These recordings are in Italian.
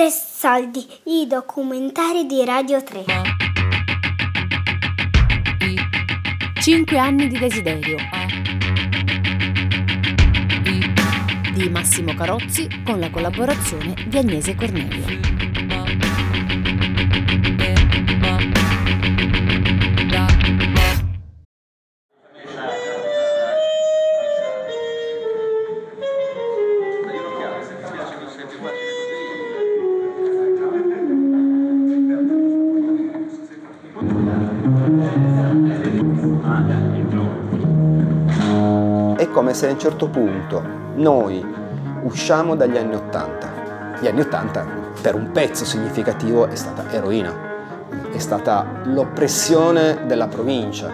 Tre soldi, i documentari di Radio 3. Cinque anni di desiderio di Massimo Carozzi con la collaborazione di Agnese Cornelio. Se a un certo punto noi usciamo dagli anni Ottanta. Gli anni Ottanta per un pezzo significativo è stata eroina, è stata l'oppressione della provincia.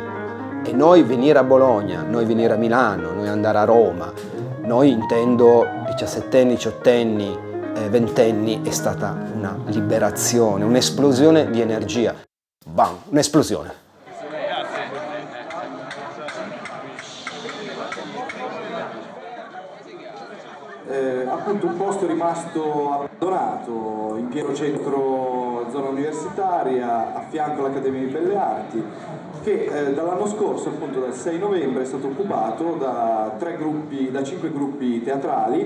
E noi venire a Bologna, noi venire a Milano, noi andare a Roma, noi intendo 17 18 eh, 20 è stata una liberazione, un'esplosione di energia. Bam, un'esplosione. Un posto rimasto abbandonato in pieno centro zona universitaria a fianco all'Accademia di Belle Arti che eh, dall'anno scorso appunto dal 6 novembre è stato occupato da, gruppi, da cinque gruppi teatrali.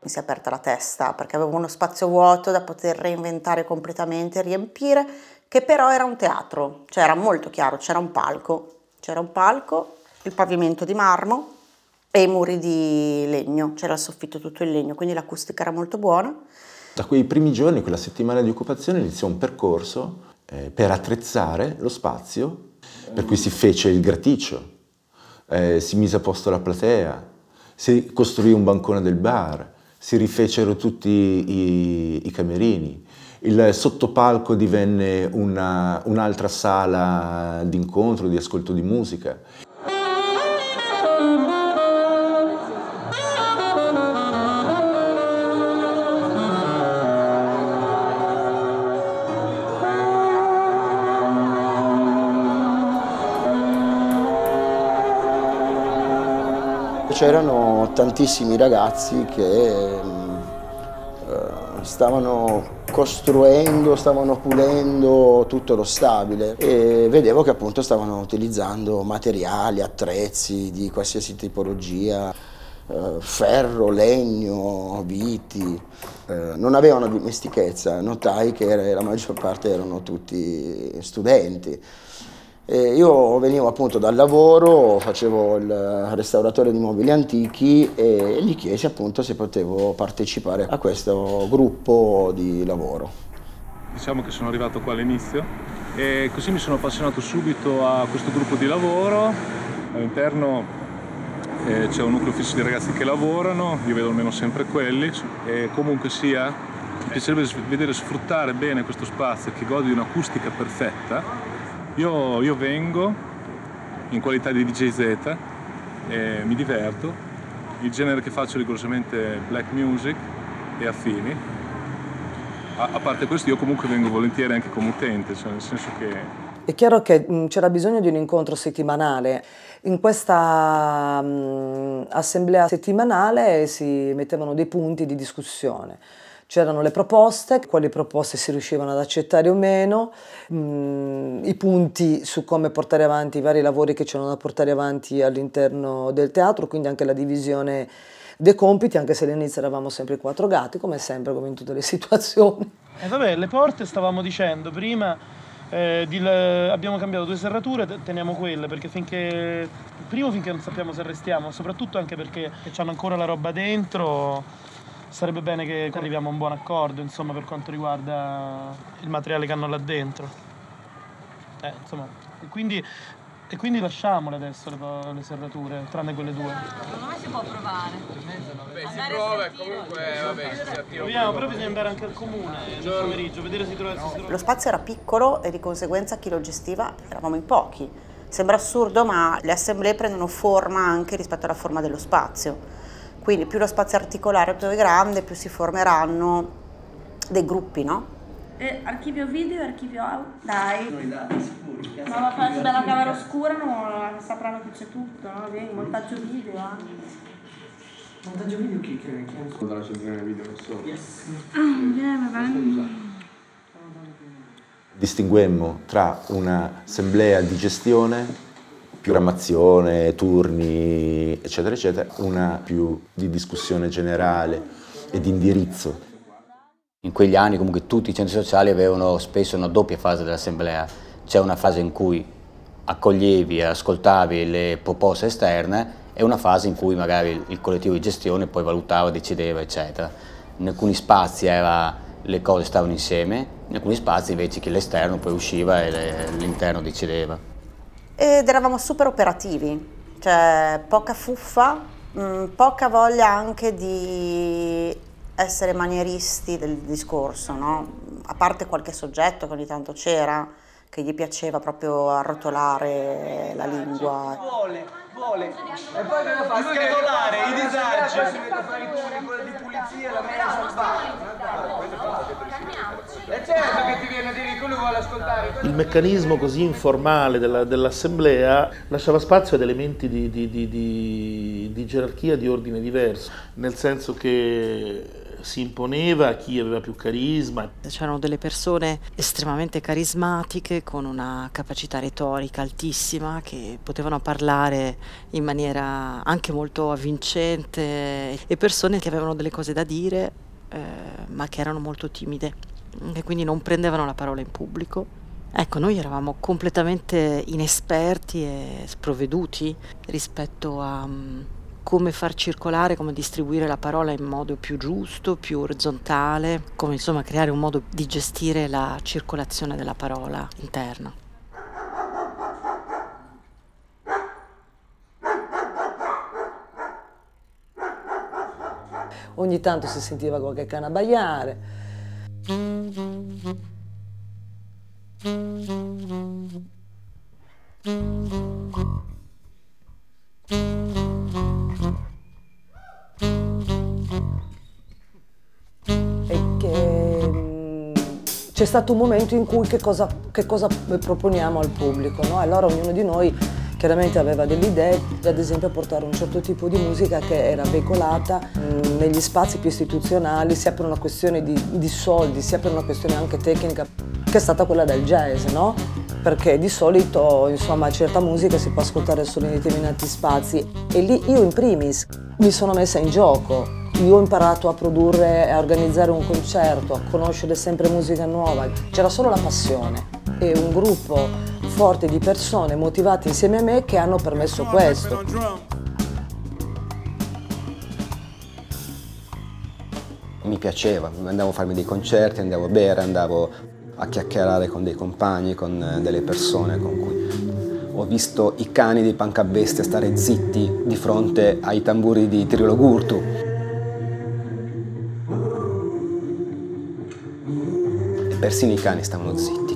Mi si è aperta la testa perché avevo uno spazio vuoto da poter reinventare completamente, riempire, che però era un teatro, cioè era molto chiaro, c'era un palco, c'era un palco, il pavimento di marmo e i muri di legno, c'era il soffitto tutto in legno, quindi l'acustica era molto buona. Da quei primi giorni, quella settimana di occupazione, iniziò un percorso eh, per attrezzare lo spazio, per cui si fece il graticcio, eh, si mise a posto la platea, si costruì un bancone del bar, si rifecero tutti i, i camerini, il sottopalco divenne una, un'altra sala di incontro, di ascolto di musica. C'erano tantissimi ragazzi che eh, stavano costruendo, stavano pulendo tutto lo stabile e vedevo che appunto stavano utilizzando materiali, attrezzi di qualsiasi tipologia, eh, ferro, legno, viti, eh, non avevano dimestichezza, notai che la maggior parte erano tutti studenti. E io venivo appunto dal lavoro, facevo il restauratore di mobili antichi e gli chiesi appunto se potevo partecipare a questo gruppo di lavoro. Diciamo che sono arrivato qua all'inizio e così mi sono appassionato subito a questo gruppo di lavoro. All'interno eh, c'è un nucleo fisso di ragazzi che lavorano, io vedo almeno sempre quelli e comunque sia mi piacerebbe vedere sfruttare bene questo spazio che gode di un'acustica perfetta io, io vengo in qualità di DJ Z e mi diverto. Il genere che faccio è rigorosamente black music e affini. A, a parte questo io comunque vengo volentieri anche come utente, cioè nel senso che è chiaro che mh, c'era bisogno di un incontro settimanale. In questa mh, assemblea settimanale si mettevano dei punti di discussione. C'erano le proposte, quali proposte si riuscivano ad accettare o meno, mh, i punti su come portare avanti i vari lavori che c'erano da portare avanti all'interno del teatro, quindi anche la divisione dei compiti, anche se all'inizio eravamo sempre quattro gatti, come sempre, come in tutte le situazioni. E vabbè, le porte stavamo dicendo prima, eh, di, abbiamo cambiato due serrature, teniamo quelle, perché finché, primo finché non sappiamo se restiamo, soprattutto anche perché hanno ancora la roba dentro, sarebbe bene che arriviamo a un buon accordo insomma, per quanto riguarda il materiale che hanno là dentro. Eh, insomma, quindi, e quindi lasciamole adesso le, le, serrature, tranne quelle due. Secondo me si può provare. Vabbè, si prova e comunque vabbè, si attiva. Proviamo, però bisogna andare anche al comune nel pomeriggio, vedere se si trova. Lo spazio era piccolo e di conseguenza chi lo gestiva eravamo in pochi. Sembra assurdo, ma le assemblee prendono forma anche rispetto alla forma dello spazio. Quindi più lo spazio articolare è grande, più si formeranno dei gruppi, no? E archivio video e archivio audio? Dai. Noi dati sicuri. Ma la fase della camera oscura non sapranno che c'è tutto, no? Vedi, montaggio video. Eh. Montaggio video chi che che Dalla centrale video non so. Distinguemmo tra un'assemblea di gestione, programmazione, turni, eccetera, eccetera, una più di discussione generale e di indirizzo. In quegli anni comunque tutti i centri sociali avevano spesso una doppia fase dell'assemblea. C'è una fase in cui accoglievi e ascoltavi le proposte esterne e una fase in cui magari il collettivo di gestione poi valutava, decideva, eccetera. In alcuni spazi era, le cose stavano insieme, in alcuni spazi invece che l'esterno poi usciva e le- l'interno decideva. Ed eravamo super operativi, cioè poca fuffa, mh, poca voglia anche di essere manieristi del discorso, no? A parte qualche soggetto che ogni tanto c'era, che gli piaceva proprio arrotolare la lingua. Vuole, vuole. E poi cosa fa? Scatolare i disagi. Si mette a fare i turni quelli di pulizia, la messa E certo che ti viene a dire che lui vuole ascoltare. Il meccanismo così informale della- dell'assemblea lasciava spazio ad elementi di, di- di- di- di gerarchia di ordine diverso, nel senso che si imponeva a chi aveva più carisma. C'erano delle persone estremamente carismatiche con una capacità retorica altissima che potevano parlare in maniera anche molto avvincente e persone che avevano delle cose da dire eh, ma che erano molto timide e quindi non prendevano la parola in pubblico. Ecco, noi eravamo completamente inesperti e sprovveduti rispetto a mm, come far circolare, come distribuire la parola in modo più giusto, più orizzontale, come insomma creare un modo di gestire la circolazione della parola interna. Ogni tanto si sentiva qualche cane abbaiare. E c'è stato un momento in cui che cosa, che cosa proponiamo al pubblico, no? Allora ognuno di noi chiaramente aveva delle idee, ad esempio a portare un certo tipo di musica che era veicolata mm, negli spazi più istituzionali, sia per una questione di, di soldi, sia per una questione anche tecnica, che è stata quella del jazz, no? Perché di solito, insomma, certa musica si può ascoltare solo in determinati spazi e lì io in primis mi sono messa in gioco. Io ho imparato a produrre e a organizzare un concerto, a conoscere sempre musica nuova. C'era solo la passione e un gruppo forte di persone motivate insieme a me che hanno permesso questo. Mi piaceva, andavo a farmi dei concerti, andavo a bere, andavo a chiacchierare con dei compagni, con eh, delle persone con cui ho visto i cani dei pancabestia stare zitti di fronte ai tamburi di Trilo persino i cani stavano zitti.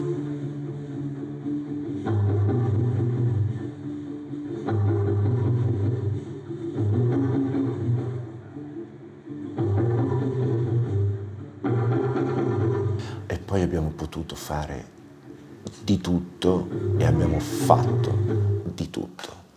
E poi abbiamo potuto fare di tutto e abbiamo fatto di tutto.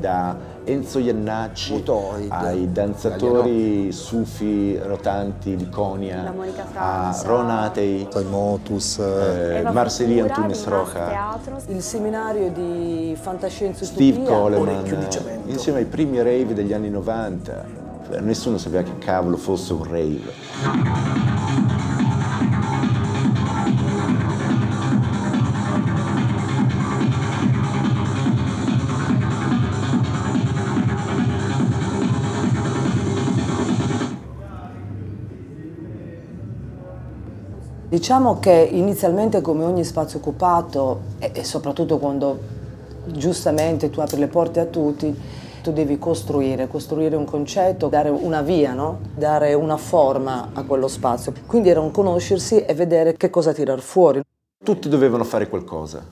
Da Enzo Iannacci ai danzatori sufi rotanti di Konya, a Ron Atei, Motus, eh, Marceli Antunes Roja, Il seminario di fantascienza Steve utopia. Coleman, insieme ai primi rave degli anni 90. Nessuno sapeva che cavolo fosse un rave. Diciamo che inizialmente come ogni spazio occupato e, soprattutto quando giustamente tu apri le porte a tutti, tu devi costruire, costruire un concetto, dare una via, no? dare una forma a quello spazio. Quindi era un conoscersi e vedere che cosa tirar fuori. Tutti dovevano fare qualcosa,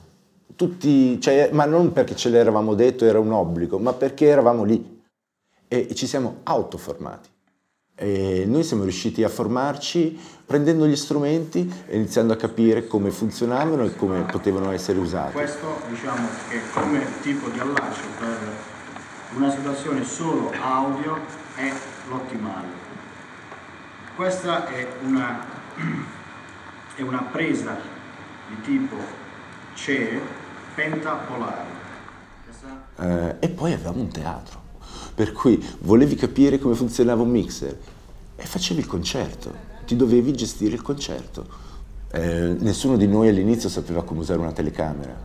tutti, cioè, ma non perché ce l'eravamo detto, era un obbligo, ma perché eravamo lì e ci siamo autoformati. E noi siamo riusciti a formarci prendendo gli strumenti e iniziando a capire come funzionavano e come potevano essere usati. Questo diciamo che come tipo di allaccio per una situazione solo audio è l'ottimale. Questa è una, è una presa di tipo CE pentapolare. Eh, e poi avevamo un teatro, per cui volevi capire come funzionava un mixer e facevi il concerto, ti dovevi gestire il concerto. Eh, nessuno di noi all'inizio sapeva come usare una telecamera,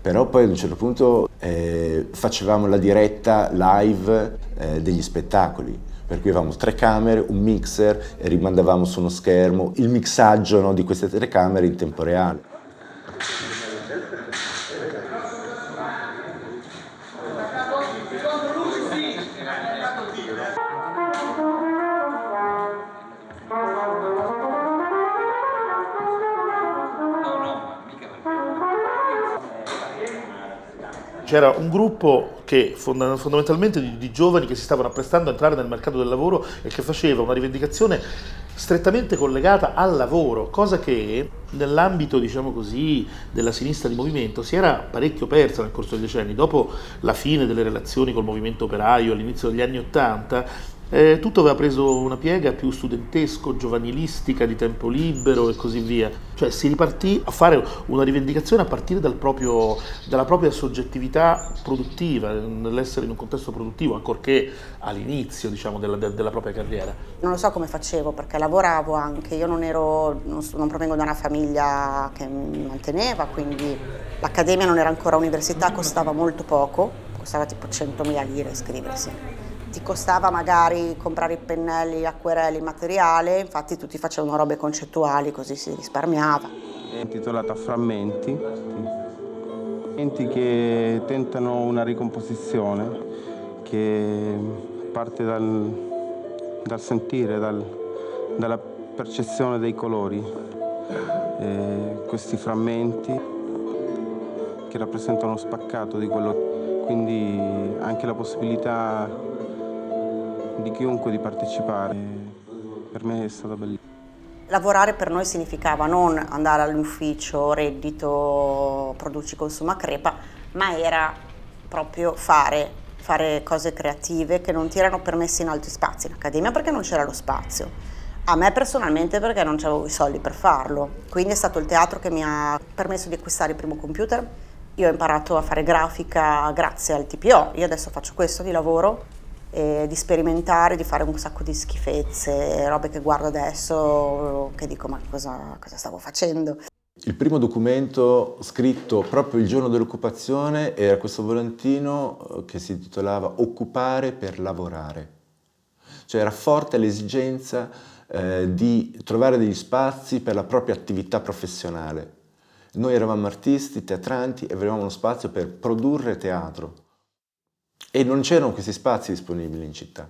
però poi ad un certo punto eh, facevamo la diretta live eh, degli spettacoli, per cui avevamo tre camere, un mixer e rimandavamo su uno schermo il mixaggio no, di queste telecamere in tempo reale. C'era un gruppo che fonda- fondamentalmente di, di giovani che si stavano apprestando a entrare nel mercato del lavoro e che faceva una rivendicazione strettamente collegata al lavoro, cosa che nell'ambito, diciamo così, della sinistra di movimento si era parecchio persa nel corso dei decenni. Dopo la fine delle relazioni col movimento operaio all'inizio degli anni Ottanta, eh, tutto aveva preso una piega più studentesco, giovanilistica, di tempo libero e così via. Cioè si ripartì a fare una rivendicazione a partire dal proprio, dalla propria soggettività produttiva, nell'essere in un contesto produttivo, ancorché all'inizio diciamo, della, della propria carriera. Non lo so come facevo perché lavoravo anche, io non, ero, non, non provengo da una famiglia che mi manteneva, quindi l'accademia non era ancora università, costava molto poco, costava tipo 100.000 lire iscriversi ti costava magari comprare i pennelli, gli acquerelli, il materiale, infatti tutti facevano robe concettuali così si risparmiava. È intitolata Frammenti, frammenti che tentano una ricomposizione che parte dal, dal sentire, dal, dalla percezione dei colori. E questi frammenti che rappresentano lo spaccato di quello, quindi anche la possibilità di chiunque di partecipare. Per me è stato bellissimo. Lavorare per noi significava non andare all'ufficio, reddito, produci, consuma, crepa, ma era proprio fare, fare cose creative che non ti erano permesse in altri spazi, in accademia perché non c'era lo spazio. A me personalmente perché non avevo i soldi per farlo, quindi è stato il teatro che mi ha permesso di acquistare il primo computer. Io ho imparato a fare grafica grazie al TPO, io adesso faccio questo di lavoro e di sperimentare, di fare un sacco di schifezze, robe che guardo adesso, che dico ma cosa, cosa stavo facendo. Il primo documento scritto proprio il giorno dell'occupazione era questo volantino eh, che si intitolava Occupare per lavorare. Cioè era forte l'esigenza eh, di trovare degli spazi per la propria attività professionale. Noi eravamo artisti, teatranti e avevamo uno spazio per produrre teatro e non c'erano questi spazi disponibili in città.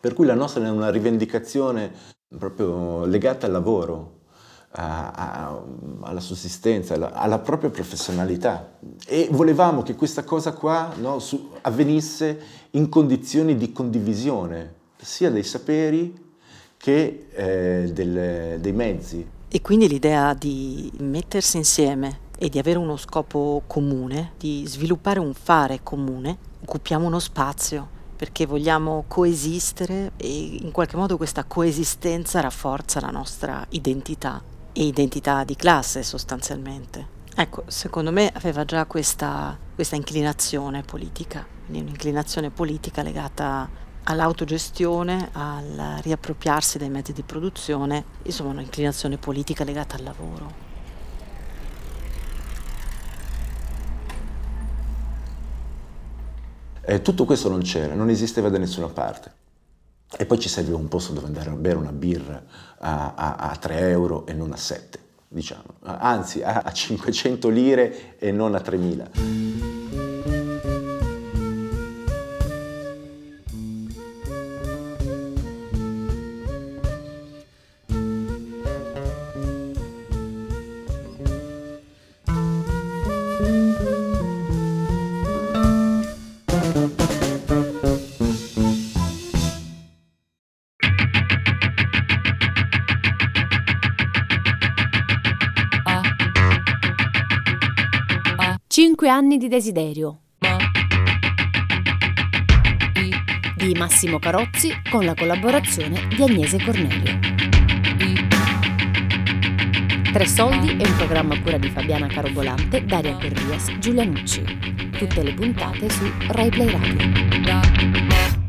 Per cui la nostra è una rivendicazione proprio legata al lavoro, a, a, alla sussistenza, alla, alla, propria professionalità e volevamo che questa cosa qua no, su, avvenisse in condizioni di condivisione sia dei saperi che eh, del, dei mezzi. E quindi l'idea di mettersi insieme e di avere uno scopo comune, di sviluppare un fare comune, occupiamo uno spazio perché vogliamo coesistere e in qualche modo questa coesistenza rafforza la nostra identità e identità di classe sostanzialmente. Ecco, secondo me aveva già questa, questa inclinazione politica, quindi un'inclinazione politica legata all'autogestione, al riappropriarsi dei mezzi di produzione, insomma un'inclinazione politica legata al lavoro. Eh, tutto questo non c'era, non esisteva da nessuna parte. E poi ci serviva un posto dove andare a bere una birra a, a, a 3 euro e non a 7, diciamo. Anzi, a, a 500 lire e non a 3000. Cinque anni di desiderio. di Massimo Carozzi con la collaborazione di Agnese Cornelio. Tre soldi è un programma a cura di Fabiana Carobolante, Daria Corrias, Giulia Nucci. Tutte le puntate su Rai Play Radio.